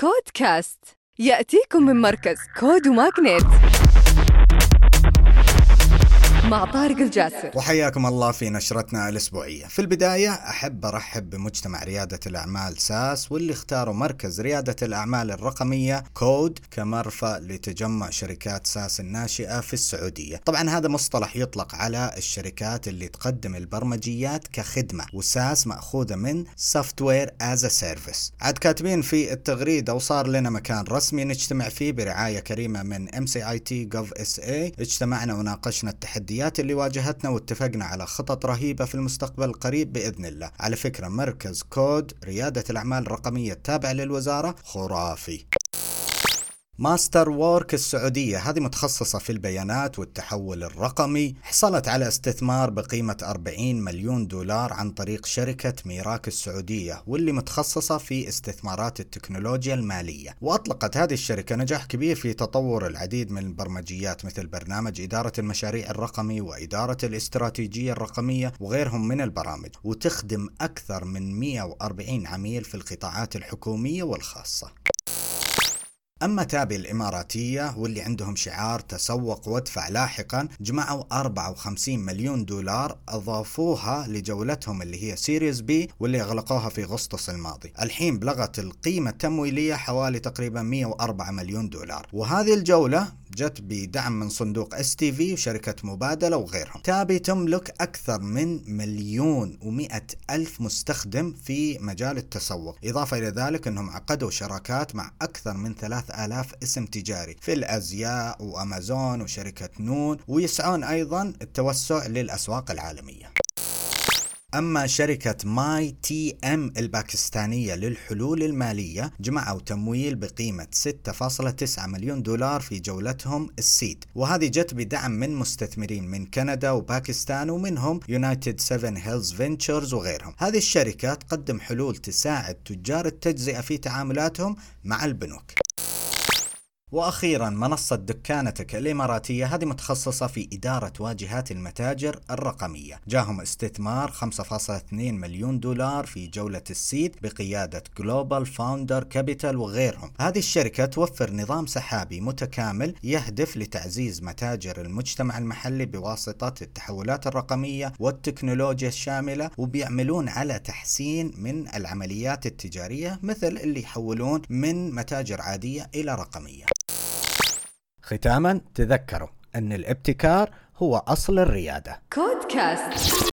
CODEcast. يأتيكم من مركز CODE و MAGNiTT مع طارق الجاسر. وحياكم الله في نشرتنا الأسبوعية. في البداية أحب أرحب بمجتمع ريادة الأعمال SaaS واللي اختاروا مركز ريادة الأعمال الرقمية كود كمرفأ لتجمع شركات SaaS الناشئة في السعودية. طبعا هذا مصطلح يطلق على الشركات اللي تقدم البرمجيات كخدمة و SaaS مأخوذة من Software as a Service. عاد كاتبين في التغريدة وصار لنا مكان رسمي نجتمع فيه برعاية كريمة من MCIT Gov SA اجتمعنا وناقشنا التحديات التحديات اللي واجهتنا واتفقنا على خطط رهيبة في المستقبل القريب بإذن الله. على فكرة مركز كود ريادة الأعمال الرقمية التابع للوزارة خرافي. Master Works السعودية هذه متخصصة في البيانات والتحول الرقمي حصلت على استثمار بقيمة 40 مليون دولار عن طريق شركة Merak السعودية واللي متخصصة في استثمارات التكنولوجيا المالية. وأطلقت هذه الشركة نجاح كبير في تطور العديد من البرمجيات مثل برنامج إدارة المشاريع الرقمي وإدارة الاستراتيجية الرقمية وغيرهم من البرامج وتخدم أكثر من 140 عميل في القطاعات الحكومية والخاصة. أما تابي الإماراتية واللي عندهم شعار تسوق وادفع لاحقا جمعوا 54 مليون دولار أضافوها لجولتهم اللي هي Series B واللي أغلقوها في أغسطس الماضي. الحين بلغت القيمة التمويلية حوالي تقريبا 104 مليون دولار. وهذه الجولة جت بدعم من صندوق STV وشركة مبادلة وغيرهم. تابي تملك أكثر من مليون ومئة ألف مستخدم في مجال التسوق إضافة إلى ذلك أنهم عقدوا شراكات مع أكثر من ثلاث آلاف اسم تجاري في الأزياء وأمازون وشركة نون ويسعون أيضا التوسع للأسواق العالمية. أما شركة MyTM الباكستانية للحلول المالية جمعوا تمويل بقيمة 6.9 مليون دولار في جولتهم الـ Seed. وهذه جت بدعم من مستثمرين من كندا وباكستان ومنهم United 7 Hills Ventures وغيرهم. هذه الشركة تقدم حلول تساعد تجار التجزئة في تعاملاتهم مع البنوك. وأخيرا منصة دكانتك الإماراتية هذه متخصصة في إدارة واجهات المتاجر الرقمية. جاهم استثمار 5.2 مليون دولار في جولة الـ Seed بقيادة Global Founders Capital وغيرهم. هذه الشركة توفر نظام سحابي متكامل يهدف لتعزيز متاجر المجتمع المحلي بواسطة التحولات الرقمية والتكنولوجيا الشاملة وبيعملون على تحسين من العمليات التجارية مثل اللي يحولون من متاجر عادية إلى رقمية. ختاما تذكروا أن الابتكار هو أصل الريادة. كودكاست.